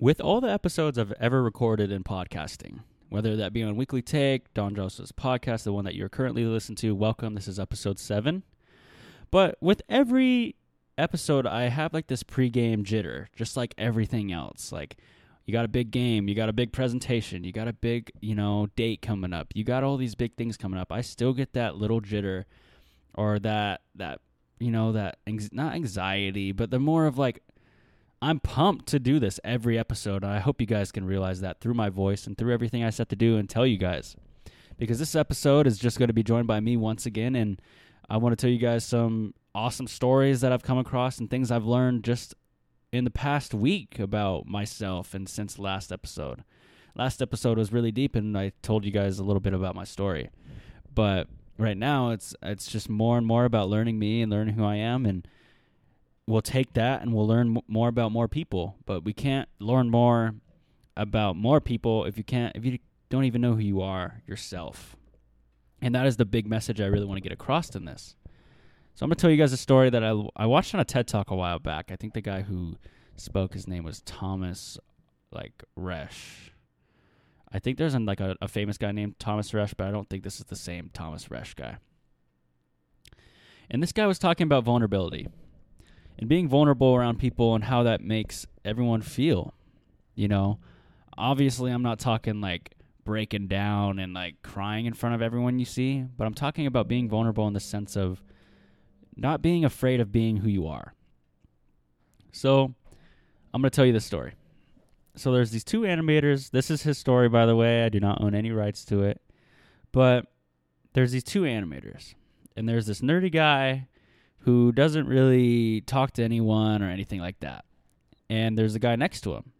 With all the episodes I've ever recorded in podcasting, whether that be on Weekly Take, Don Joseph's podcast, the one that you're currently listening to, welcome. This is episode seven. But with every episode, I have like this pregame jitter, just like everything else. Like, you got a big game, you got a big presentation, you got a big, you know, date coming up, you got all these big things coming up. I still get that little jitter or that, that, you know, that, not anxiety, but the more of like, I'm pumped to do this every episode. And I hope you guys can realize that through my voice and through everything I set to do and tell you guys. Because this episode is just going to be joined by me once again. And I want to tell you guys some awesome stories that I've come across and things I've learned just in the past week about myself and since last episode. Last episode was really deep and I told you guys a little bit about my story. But right now it's it's just more and more about learning me and learning who I am and we'll take that and we'll learn more about more people. But we can't learn more about more people if you can't if you don't even know who you are yourself. And that is the big message I really want to get across in this. So I'm going to tell you guys a story that I I watched on a TED Talk a while back. I think the guy who spoke his name was Thomas like Resch. I think there's an, like a, a famous guy named Thomas Resch, but I don't think this is the same Thomas Resch guy. And this guy was talking about vulnerability and being vulnerable around people and how that makes everyone feel. You know, obviously, I'm not talking like breaking down and like crying in front of everyone you see, but I'm talking about being vulnerable in the sense of not being afraid of being who you are. So, I'm going to tell you this story. So, there's these two animators. This is his story, by the way. I do not own any rights to it. But there's these two animators. And there's this nerdy guy who doesn't really talk to anyone or anything like that. And there's a guy next to him.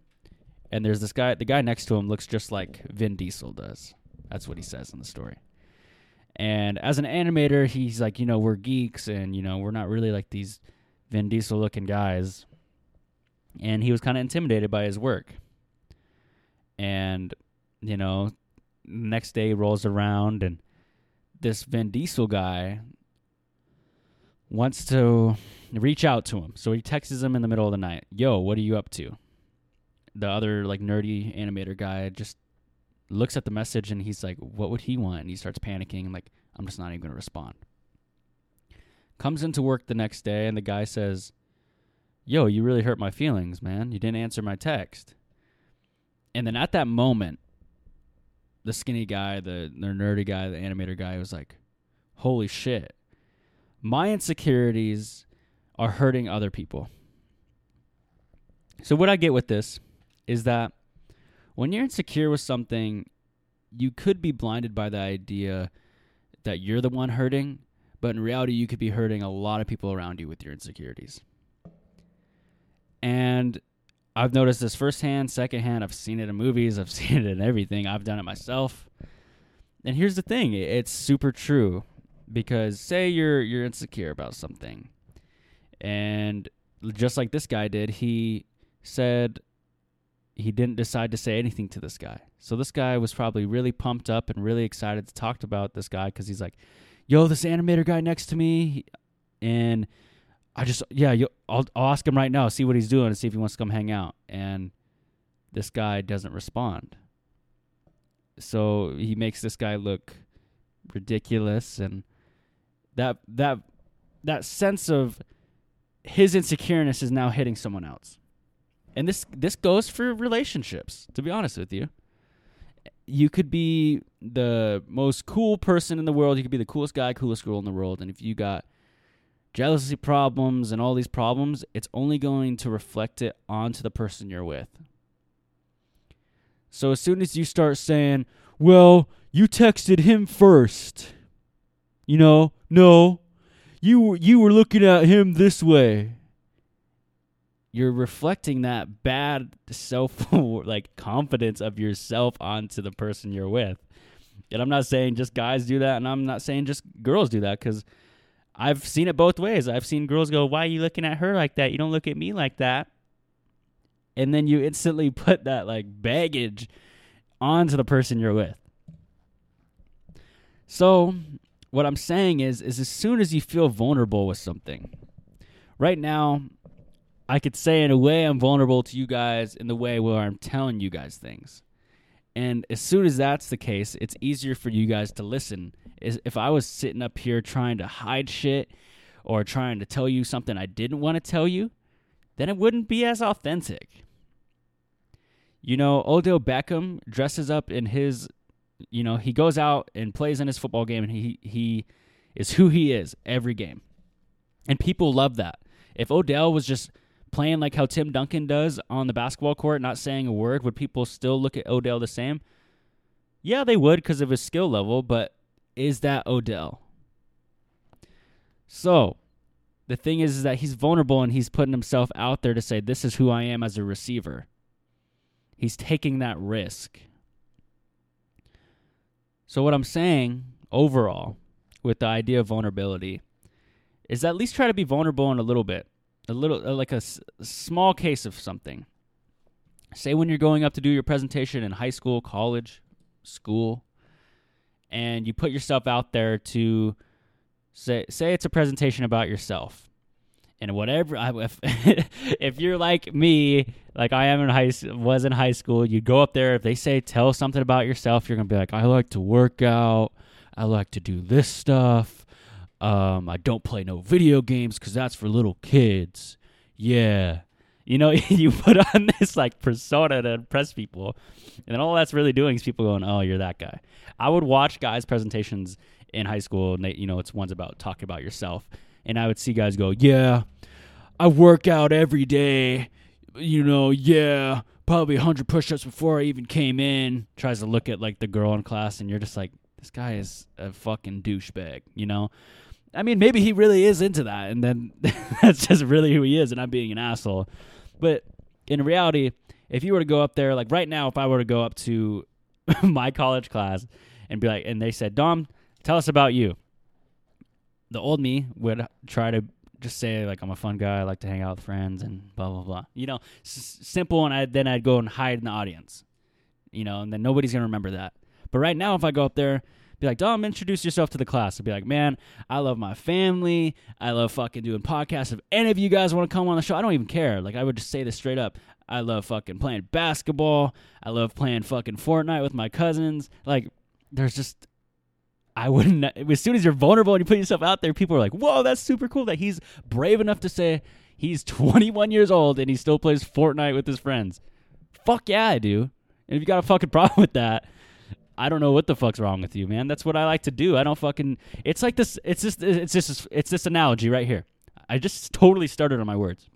And there's this guy, the guy next to him looks just like Vin Diesel does. That's what he says in the story. And as an animator, he's like, you know, we're geeks and, you know, we're not really like these Vin Diesel looking guys. And he was kind of intimidated by his work. And, you know, next day rolls around and this Vin Diesel guy wants to reach out to him. So he texts him in the middle of the night, "Yo, what are you up to?" The other like nerdy animator guy just looks at the message and he's like, "What would he want?" And he starts panicking like, "I'm just not even to respond." Comes into work the next day and the guy says, "Yo, you really hurt my feelings, man. You didn't answer my text." And then at that moment, the skinny guy, the, the nerdy guy, the animator guy was like, "Holy shit." My insecurities are hurting other people. So, what I get with this is that when you're insecure with something, you could be blinded by the idea that you're the one hurting, but in reality, you could be hurting a lot of people around you with your insecurities. And I've noticed this firsthand, secondhand. I've seen it in movies, I've seen it in everything. I've done it myself. And here's the thing it's super true because say you're you're insecure about something and just like this guy did he said he didn't decide to say anything to this guy. So this guy was probably really pumped up and really excited to talk about this guy because he's like yo this animator guy next to me and i just yeah I'll, I'll ask him right now see what he's doing and see if he wants to come hang out and this guy doesn't respond. So he makes this guy look ridiculous and that that that sense of his insecureness is now hitting someone else. And this this goes for relationships, to be honest with you. You could be the most cool person in the world, you could be the coolest guy, coolest girl in the world, and if you got jealousy problems and all these problems, it's only going to reflect it onto the person you're with. So as soon as you start saying, "Well, you texted him first. You know, no, you you were looking at him this way. You're reflecting that bad self like confidence of yourself onto the person you're with. And I'm not saying just guys do that, and I'm not saying just girls do that because I've seen it both ways. I've seen girls go, "Why are you looking at her like that? You don't look at me like that." And then you instantly put that like baggage onto the person you're with. So what I'm saying is is as soon as you feel vulnerable with something. Right now, I could say in a way I'm vulnerable to you guys in the way where I'm telling you guys things. And as soon as that's the case, it's easier for you guys to listen. Is if I was sitting up here trying to hide shit or trying to tell you something I didn't want to tell you, then it wouldn't be as authentic. You know, Odell Beckham dresses up in his you know, he goes out and plays in his football game and he he is who he is every game. And people love that. If Odell was just playing like how Tim Duncan does on the basketball court, not saying a word, would people still look at Odell the same? Yeah, they would because of his skill level, but is that Odell? So, the thing is, is that he's vulnerable and he's putting himself out there to say, This is who I am as a receiver. He's taking that risk. So, what I'm saying overall with the idea of vulnerability is at least try to be vulnerable in a little bit, a little uh, like a, s- a small case of something. Say when you're going up to do your presentation in high school, college, school, and you put yourself out there to say say it's a presentation about yourself. And whatever, I, if, if you're like me, like I am in high was in high school, you go up there. If they say tell something about yourself, you're gonna be like, I like to work out, I like to do this stuff, um, I don't play no video games because that's for little kids. Yeah. You know, you put on this like persona to impress people, and then all that's really doing is people going, "Oh, you're that guy." I would watch guys' presentations in high school, and they, you know, it's ones about talking about yourself, and I would see guys go, "Yeah, I work out every day." You know, yeah, probably 100 push-ups before I even came in. Tries to look at like the girl in class, and you're just like, "This guy is a fucking douchebag," you know. I mean, maybe he really is into that, and then that's just really who he is, and I'm being an asshole. But in reality, if you were to go up there, like right now, if I were to go up to my college class and be like, and they said, Dom, tell us about you. The old me would try to just say like I'm a fun guy, I like to hang out with friends, and blah blah blah. You know, s- simple, and I, then I'd go and hide in the audience. You know, and then nobody's gonna remember that. But right now, if I go up there be like, Dom, introduce yourself to the class. I'd be like, man, I love my family. I love fucking doing podcasts. If any of you guys want to come on the show, I don't even care. Like, I would just say this straight up. I love fucking playing basketball. I love playing fucking Fortnite with my cousins. Like, there's just, I wouldn't, as soon as you're vulnerable and you put yourself out there, people are like, whoa, that's super cool that he's brave enough to say he's 21 years old and he still plays Fortnite with his friends. Fuck yeah, I do. And if you got a fucking problem with that, I don't know what the fuck's wrong with you, man. That's what I like to do. I don't fucking. It's like this. It's just. It's just. It's this analogy right here. I just totally started on my words.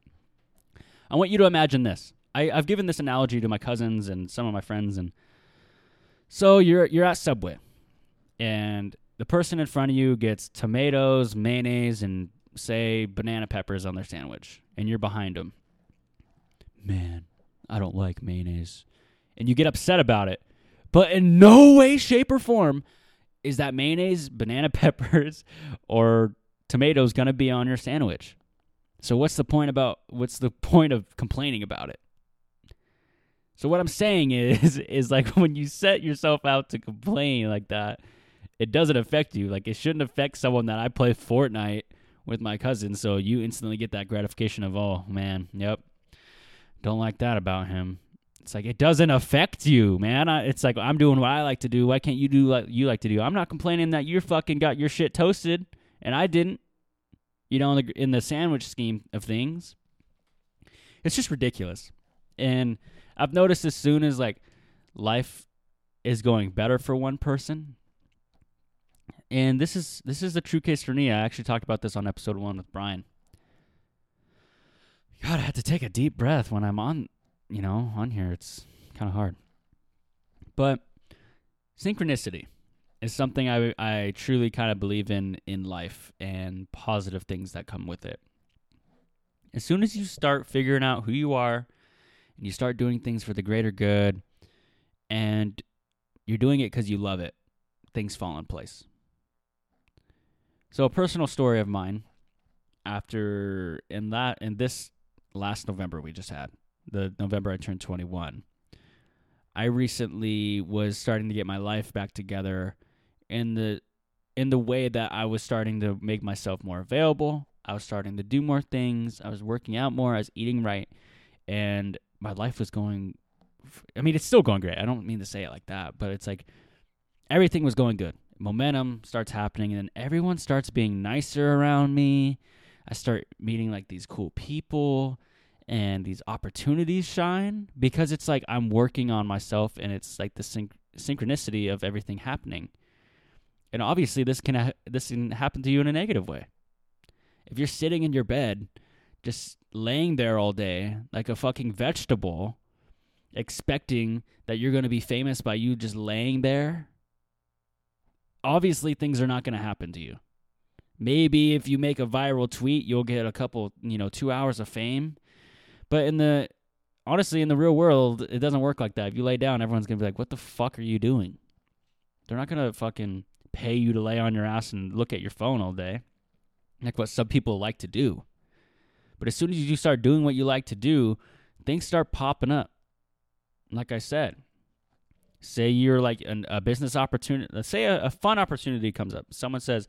I want you to imagine this. I, I've given this analogy to my cousins and some of my friends, and so you're you're at Subway, and the person in front of you gets tomatoes, mayonnaise, and say banana peppers on their sandwich, and you're behind them. Man, I don't like mayonnaise, and you get upset about it. But in no way, shape, or form is that mayonnaise, banana peppers, or tomatoes going to be on your sandwich. So what's the point about what's the point of complaining about it? So what I'm saying is is like when you set yourself out to complain like that, it doesn't affect you. Like it shouldn't affect someone that I play Fortnite with my cousin, so you instantly get that gratification of, "Oh, man, yep. Don't like that about him." It's like it doesn't affect you, man. I, it's like I'm doing what I like to do. Why can't you do what you like to do? I'm not complaining that you fucking got your shit toasted and I didn't. You know, in the, in the sandwich scheme of things, it's just ridiculous. And I've noticed as soon as like life is going better for one person, and this is this is the true case for me. I actually talked about this on episode one with Brian. God, I had to take a deep breath when I'm on you know, on here. It's kind of hard. But synchronicity is something I, I truly kind of believe in in life and positive things that come with it. As soon as you start figuring out who you are and you start doing things for the greater good and you're doing it because you love it, things fall in place. So a personal story of mine after in that in this last November we just had the November I turned 21. I recently was starting to get my life back together in the in the way that I was starting to make myself more available I was starting to do more things. I was working out more. I was eating right, and my life was going. I mean, it's still going great. I don't mean to say it like that, but it's like everything was going good. Momentum starts happening, and then everyone starts being nicer around me. I start meeting like these cool people and these opportunities shine because it's like I'm working on myself and it's like the syn- synchronicity of everything happening. And obviously this can ha- this can happen to you in a negative way. If you're sitting in your bed just laying there all day like a fucking vegetable expecting that you're going to be famous by you just laying there, obviously things are not going to happen to you. Maybe if you make a viral tweet, you'll get a couple, you know, 2 hours of fame. But in the honestly in the real world, it doesn't work like that. If you lay down, everyone's going to be like, "What the fuck are you doing?" They're not going to fucking pay you to lay on your ass and look at your phone all day. Like what some people like to do. But as soon as you start doing what you like to do, things start popping up. Like I said, say you're like an, a business opportunity, let's say a, a fun opportunity comes up. Someone says,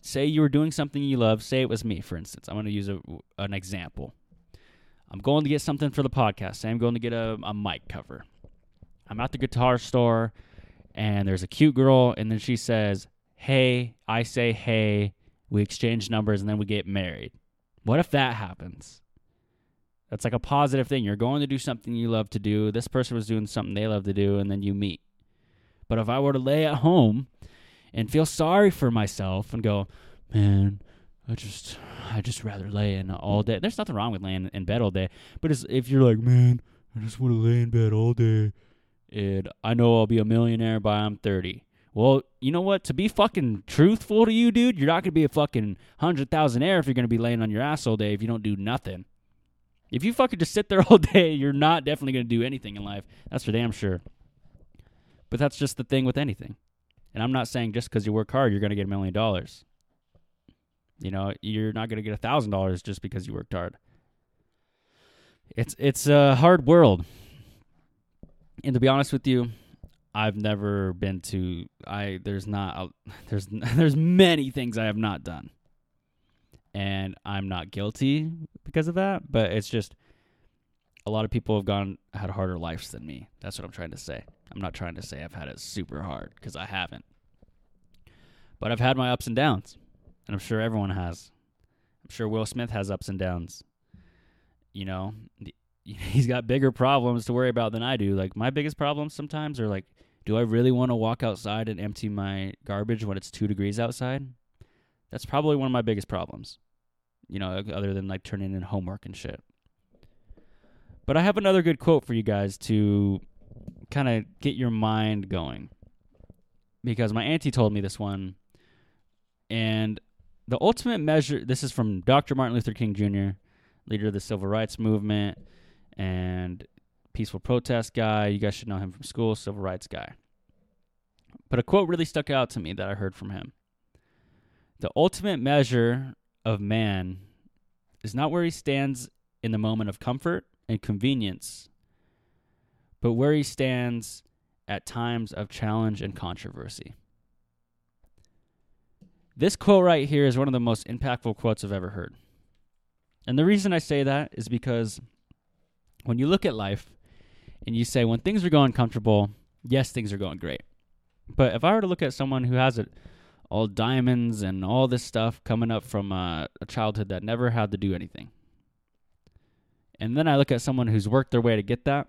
say you were doing something you love. Say it was me, for instance. I'm going to use a, an example. I'm going to get something for the podcast. Say I'm going to get a, a mic cover. I'm at the guitar store and there's a cute girl, and then she says, Hey, I say, Hey, we exchange numbers, and then we get married. What if that happens? That's like a positive thing. You're going to do something you love to do. This person was doing something they love to do, and then you meet. But if I were to lay at home and feel sorry for myself and go, man, I just, I just rather lay in all day. There's nothing wrong with laying in bed all day. But if you're like, man, I just want to lay in bed all day and I know I'll be a millionaire by I'm 30. Well, you know what? To be fucking truthful to you, dude, you're not gonna be a fucking hundred thousand air if you're gonna be laying on your ass all day if you don't do nothing. If you fucking just sit there all day, you're not definitely gonna do anything in life. That's for damn sure. But that's just the thing with anything. And I'm not saying just because you work hard, you're gonna get a million dollars. You know, you're not gonna get a thousand dollars just because you worked hard. It's it's a hard world and to be honest with you, I've never been to I there's not a, there's there's many things I have not done. And I'm not guilty because of that, but it's just a lot of people have gone had harder lives than me. That's what I'm trying to say. I'm not trying to say I've had it super hard because I haven't. But I've had my ups and downs, and I'm sure everyone has. I'm sure Will Smith has ups and downs. You know, he's got bigger problems to worry about than I do. Like my biggest problems sometimes are like, do I really want to walk outside and empty my garbage when it's two degrees outside? That's probably one of my biggest problems. You know, other than like turning in homework and shit. But I have another good quote for you guys to kind of get your mind going. Because my auntie told me this one. And the ultimate measure this is from Dr. Martin Luther King Jr., leader of the civil rights movement and peaceful protest guy. You guys should know him from school, civil rights guy. But a quote really stuck out to me that I heard from him. The ultimate measure of man is not where he stands in the moment of comfort and convenience, but where he stands at times of challenge and controversy. This quote right here is one of the most impactful quotes I've ever heard. And the reason I say that is because when you look at life and you say when things are going comfortable, yes, things are going great. But if I were to look at someone who has it all diamonds and all this stuff coming up from uh, a childhood that never had to do anything, and then I look at someone who's worked their way to get that,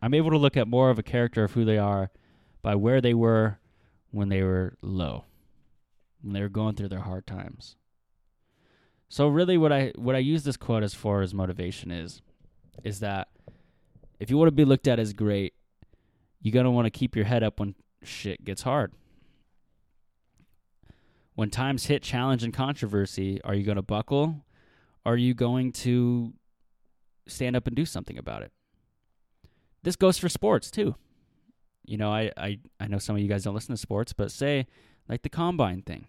I'm able to look at more of a character of who they are by where they were when they were low, when they were going through their hard times. So really what I what I use this quote as for as motivation is is that if you want to be looked at as great, you're going to want to keep your head up when shit gets hard. When times hit challenge and controversy, are you going to buckle? Are you going to stand up and do something about it? This goes for sports too. You know, I, I, I know some of you guys don't listen to sports, but say like the combine thing.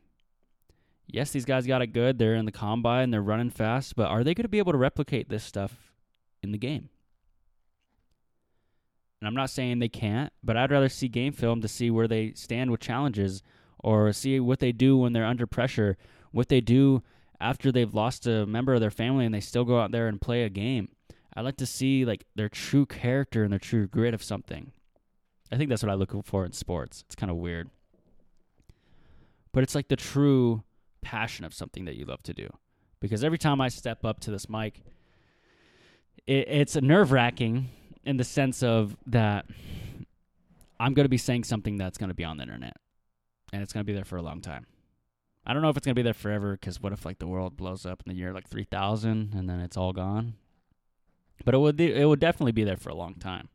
Yes, these guys got it good. They're in the combine, they're running fast, but are they going to be able to replicate this stuff in the game. And I'm not saying they can't, but I'd rather see game film to see where they stand with challenges or see what they do when they're under pressure, what they do after they've lost a member of their family and they still go out there and play a game. I like to see like their true character and their true grit of something. I think that's what I look for in sports. It's kind of weird. But it's like the true passion of something that you love to do. Because every time I step up to this mic, it, it's nerve wracking in the sense of that I'm going to be saying something that's going to be on the internet and it's going to be there for a long time. I don't know if it's going to be there forever because what if like the world blows up in the year like 3000 and then it's all gone? But it would it would definitely be there for a long time.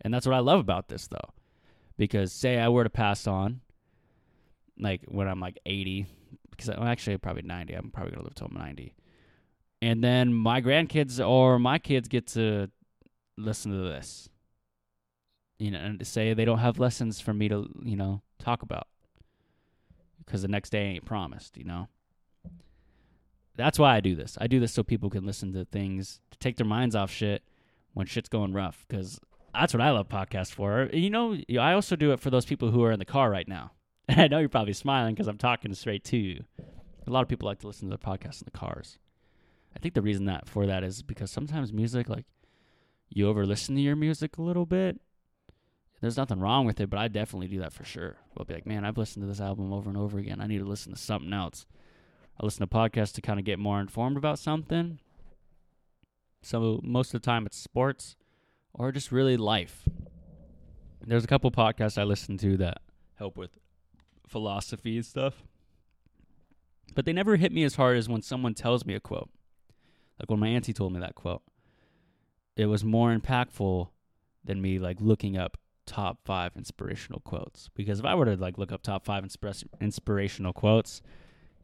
And that's what I love about this though. Because say I were to pass on like when I'm like 80 because I'm actually probably 90. I'm probably going to live till I'm 90. And then my grandkids or my kids get to listen to this. You know, and say they don't have lessons for me to, you know, talk about. Because the next day ain't promised, you know. That's why I do this. I do this so people can listen to things to take their minds off shit when shit's going rough. Because that's what I love podcasts for. You know, I also do it for those people who are in the car right now. And I know you're probably smiling because I'm talking straight to you. A lot of people like to listen to their podcasts in the cars. I think the reason that for that is because sometimes music, like you over listen to your music a little bit. There's nothing wrong with it, but I definitely do that for sure. I'll be like, man, I've listened to this album over and over again. I need to listen to something else. I listen to podcasts to kind of get more informed about something. So most of the time it's sports or just really life. There's a couple podcasts I listen to that help with philosophy and stuff. But they never hit me as hard as when someone tells me a quote. Like when my auntie told me that quote. It was more impactful than me like looking up top five inspirational quotes. Because if I were to like look up top five inspira- inspirational quotes,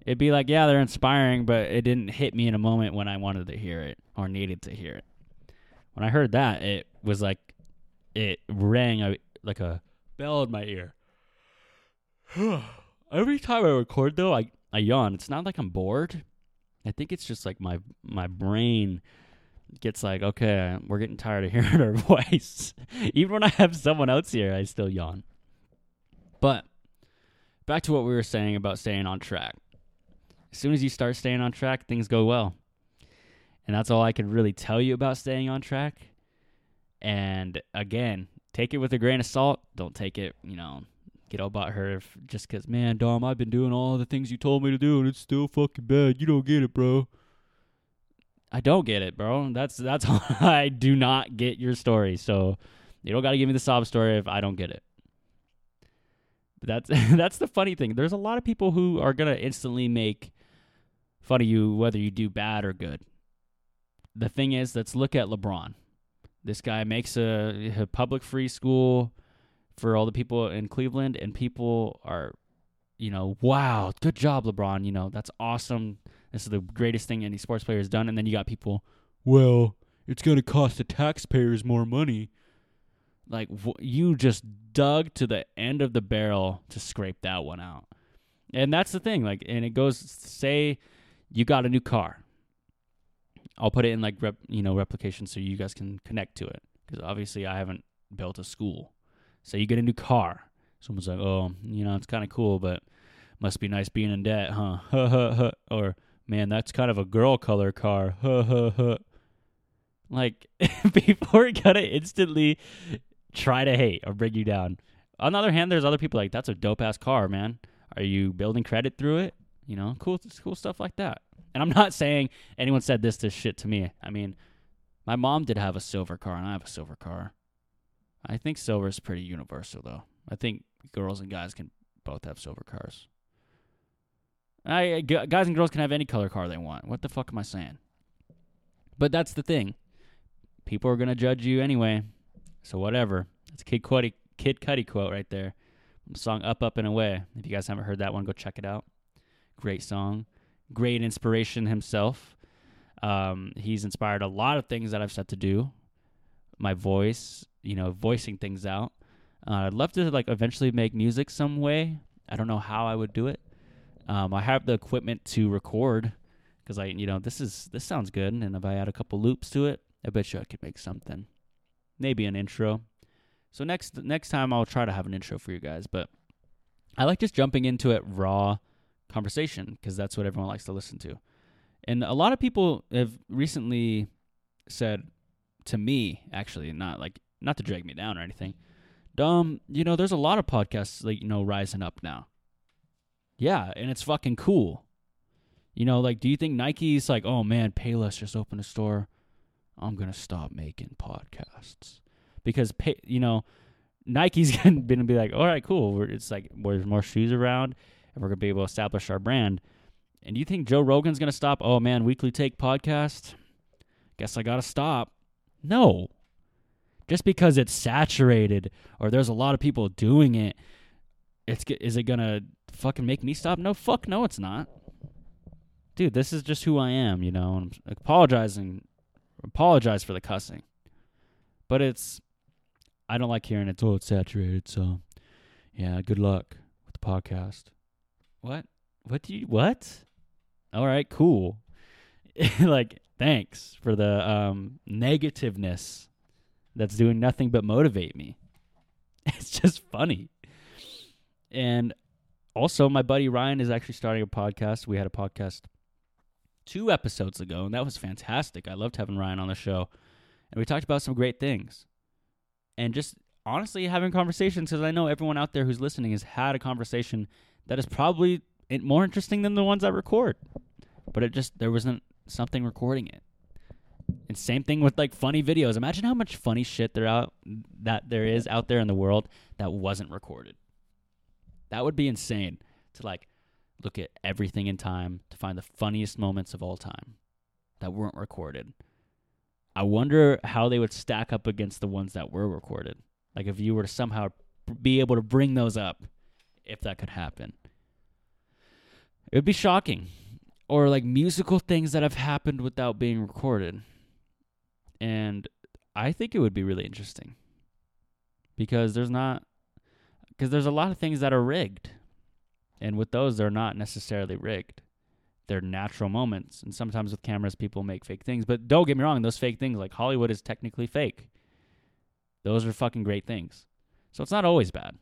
it'd be like, yeah, they're inspiring, but it didn't hit me in a moment when I wanted to hear it or needed to hear it. When I heard that, it was like it rang a, like a bell in my ear. Every time I record though, I I yawn. It's not like I'm bored. I think it's just like my my brain gets like, okay, we're getting tired of hearing her voice. Even when I have someone else here, I still yawn. But back to what we were saying about staying on track. As soon as you start staying on track, things go well. And that's all I can really tell you about staying on track. And again, take it with a grain of salt. Don't take it, you know, get all about her just because, man, Dom, I've been doing all the things you told me to do and it's still fucking bad. You don't get it, bro. I don't get it, bro. That's that's I do not get your story. So you don't got to give me the sob story if I don't get it. That's that's the funny thing. There's a lot of people who are gonna instantly make fun of you whether you do bad or good. The thing is, let's look at LeBron. This guy makes a, a public free school for all the people in Cleveland, and people are, you know, wow, good job, LeBron. You know, that's awesome. This is the greatest thing any sports player has done. And then you got people, well, it's going to cost the taxpayers more money. Like, you just dug to the end of the barrel to scrape that one out. And that's the thing. Like, and it goes, say you got a new car. I'll put it in like, rep, you know, replication so you guys can connect to it. Because obviously I haven't built a school. So you get a new car. Someone's like, oh, you know, it's kind of cool, but must be nice being in debt, huh? or, man, that's kind of a girl color car. like, people are to instantly try to hate or bring you down. On the other hand, there's other people like, that's a dope ass car, man. Are you building credit through it? You know, cool, cool stuff like that. And I'm not saying anyone said this to shit to me. I mean, my mom did have a silver car, and I have a silver car. I think silver is pretty universal, though. I think girls and guys can both have silver cars. I guys and girls can have any color car they want. What the fuck am I saying? But that's the thing. People are gonna judge you anyway. So whatever. It's a Kid Cudi, Kid Cudi quote right there. The song "Up, Up and Away." If you guys haven't heard that one, go check it out. Great song. Great inspiration himself. Um, he's inspired a lot of things that I've set to do. My voice, you know, voicing things out. Uh, I'd love to like eventually make music some way. I don't know how I would do it. Um, I have the equipment to record because I, you know, this is this sounds good, and if I add a couple loops to it, I bet you I could make something. Maybe an intro. So next next time I'll try to have an intro for you guys, but I like just jumping into it raw conversation because that's what everyone likes to listen to. And a lot of people have recently said to me, actually, not like not to drag me down or anything. Um, you know, there's a lot of podcasts like, you know, rising up now. Yeah, and it's fucking cool. You know, like do you think Nike's like, oh man, Payless just opened a store. I'm gonna stop making podcasts. Because pay, you know, Nike's gonna be like, all right, cool. It's like there's more shoes around, and we're gonna be able to establish our brand. And do you think Joe Rogan's gonna stop? Oh man, Weekly Take podcast. Guess I gotta stop. No. Just because it's saturated or there's a lot of people doing it, it's is it gonna fucking make me stop? No, fuck no, it's not. Dude, this is just who I am, you know. I'm apologizing, apologize for the cussing, but it's I don't like hearing it. Oh, it's saturated. So, yeah, good luck with the podcast. What? What do you? What? All right, cool. like, thanks for the um, negativeness that's doing nothing but motivate me. It's just funny. And also, my buddy Ryan is actually starting a podcast. We had a podcast two episodes ago, and that was fantastic. I loved having Ryan on the show. And we talked about some great things. And just honestly having conversations, because I know everyone out there who's listening has had a conversation that is probably more interesting than the ones I record. But it just, there wasn't something recording it. And same thing with like funny videos. Imagine how much funny shit there out that there is out there in the world that wasn't recorded. That would be insane to like look at everything in time to find the funniest moments of all time that weren't recorded. I wonder how they would stack up against the ones that were recorded. Like if you were to somehow be able to bring those up, if that could happen. It would be shocking. Or like musical things that have happened without being recorded. And I think it would be really interesting. Because there's not because there's a lot of things that are rigged. And with those they're not necessarily rigged. They're natural moments. And sometimes with cameras people make fake things. But don't get me wrong, those fake things like Hollywood is technically fake. Those are fucking great things. So it's not always bad.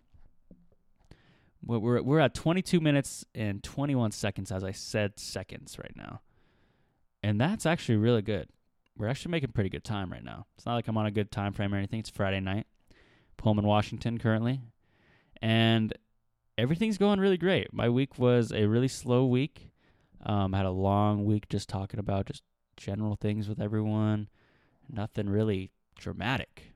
We're we're at 22 minutes and 21 seconds, as I said, seconds right now, and that's actually really good. We're actually making pretty good time right now. It's not like I'm on a good time frame or anything. It's Friday night, Pullman, Washington, currently, and everything's going really great. My week was a really slow week. Um, I had a long week just talking about just general things with everyone. Nothing really dramatic,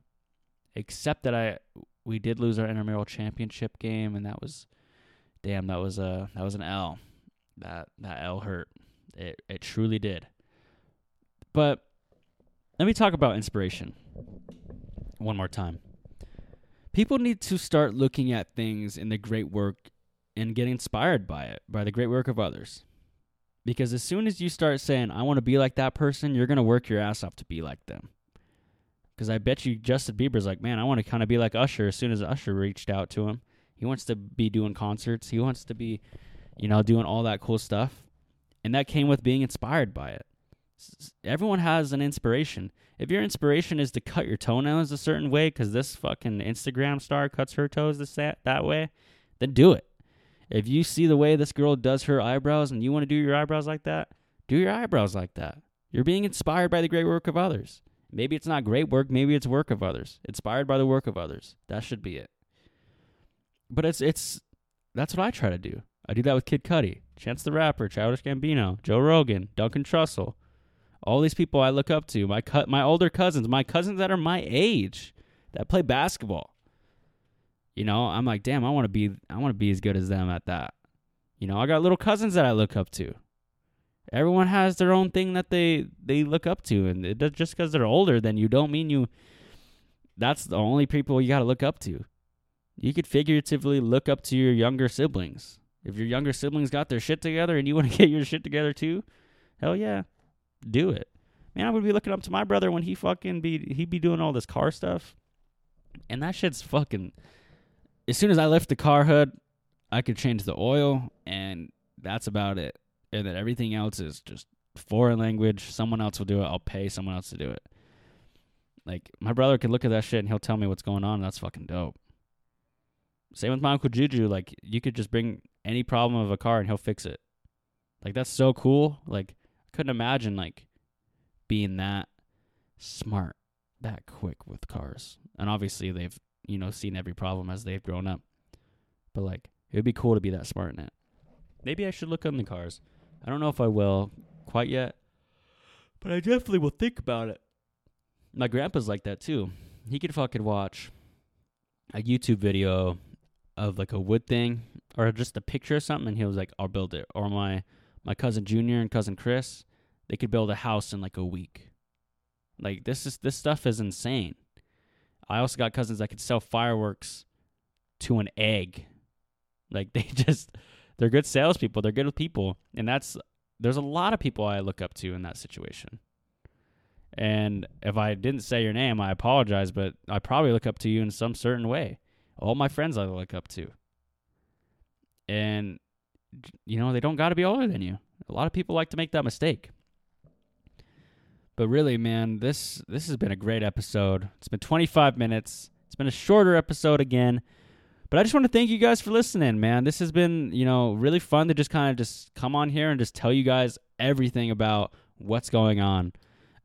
except that I we did lose our intramural championship game, and that was damn, that was a that was an L. That that L hurt. It it truly did. But let me talk about inspiration one more time. People need to start looking at things in the great work and get inspired by it, by the great work of others. Because as soon as you start saying, I want to be like that person, you're going to work your ass off to be like them. Because I bet you Justin Bieber's like, man, I want to kind of be like Usher as soon as Usher reached out to him. He wants to be doing concerts. He wants to be, you know, doing all that cool stuff. And that came with being inspired by it. Everyone has an inspiration. If your inspiration is to cut your toenails a certain way because this fucking Instagram star cuts her toes this that, that way, then do it. If you see the way this girl does her eyebrows and you want to do your eyebrows like that, do your eyebrows like that. You're being inspired by the great work of others. Maybe it's not great work, maybe it's work of others. Inspired by the work of others. That should be it but it's it's that's what I try to do. I do that with Kid Cudi, Chance the Rapper, Childish Gambino, Joe Rogan, Duncan Trussell. All these people I look up to. My my older cousins, my cousins that are my age that play basketball. You know, I'm like, damn, I want to be I want to be as good as them at that. You know, I got little cousins that I look up to. Everyone has their own thing that they they look up to, and it just because they're older than you don't mean you. That's the only people you got to look up to you could figuratively look up to your younger siblings. If your younger siblings got their shit together and you want to get your shit together too, hell yeah, do it. Man, I would be looking up to my brother when he fucking be he'd be doing all this car stuff, and that shit's fucking. As soon as I lift the car hood, I could change the oil, and that's about it. And then everything else is just foreign language. Someone else will do it. I'll pay someone else to do it. Like my brother could look at that shit and he'll tell me what's going on. That's fucking dope. Same with my uncle Juju. Like you could just bring any problem of a car and he'll fix it. Like that's so cool. Like couldn't imagine like being that smart that quick with cars. And obviously they've, you know, seen every problem as they've grown up. But like it would be cool to be that smart in it. Maybe I should look on the cars. I don't know if I will quite yet, but I definitely will think about it. My grandpa's like that too. He could fucking watch a YouTube video of like a wood thing or just a picture of something and he was like, I'll build it. Or my my cousin Junior and cousin Chris, they could build a house in like a week. Like this is this stuff is insane. I also got cousins that could sell fireworks to an egg. Like they just they're good salespeople. They're good with people, and that's there's a lot of people I look up to in that situation. And if I didn't say your name, I apologize, but I probably look up to you in some certain way. All my friends I look up to. And you know, they don't got to be older than you. A lot of people like to make that mistake. But really, man, this this has been a great episode. It's been 25 minutes. It's been a shorter episode again. But I just want to thank you guys for listening, man. This has been, you know, really fun to just kind of just come on here and just tell you guys everything about what's going on.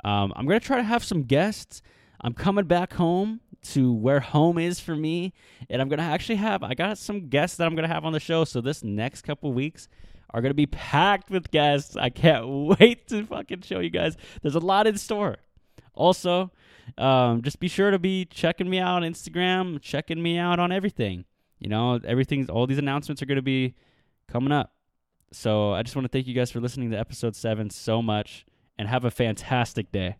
Um, I'm gonna try to have some guests. I'm coming back home to where home is for me, and I'm gonna actually have I got some guests that I'm gonna have on the show. So this next couple weeks are gonna be packed with guests. I can't wait to fucking show you guys. There's a lot in store. Also, um, just be sure to be checking me out on Instagram, checking me out on everything. You know, everything's all these announcements are gonna be coming up. So I just want to thank you guys for listening to episode seven so much and have a fantastic day.